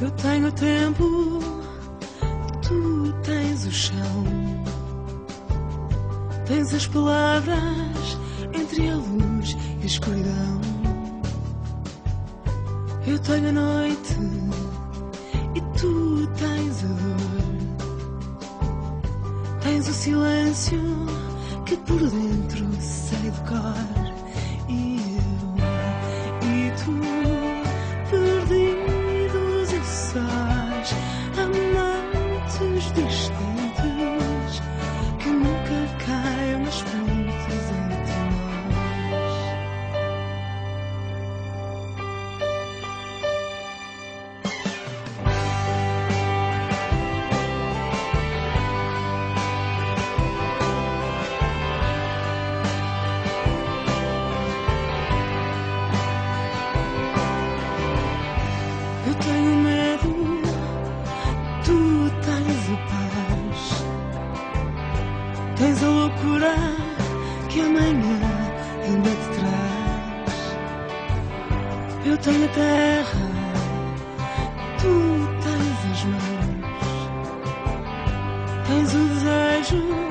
Eu tenho tempo, tu tens o chão. Tens as palavras entre a luz e a escuridão. Eu tenho a noite e tu tens a dor. Tens o silêncio que por dentro sei de cor. E amantes Eu tenho terra, tu tens as mãos. Tens o desejo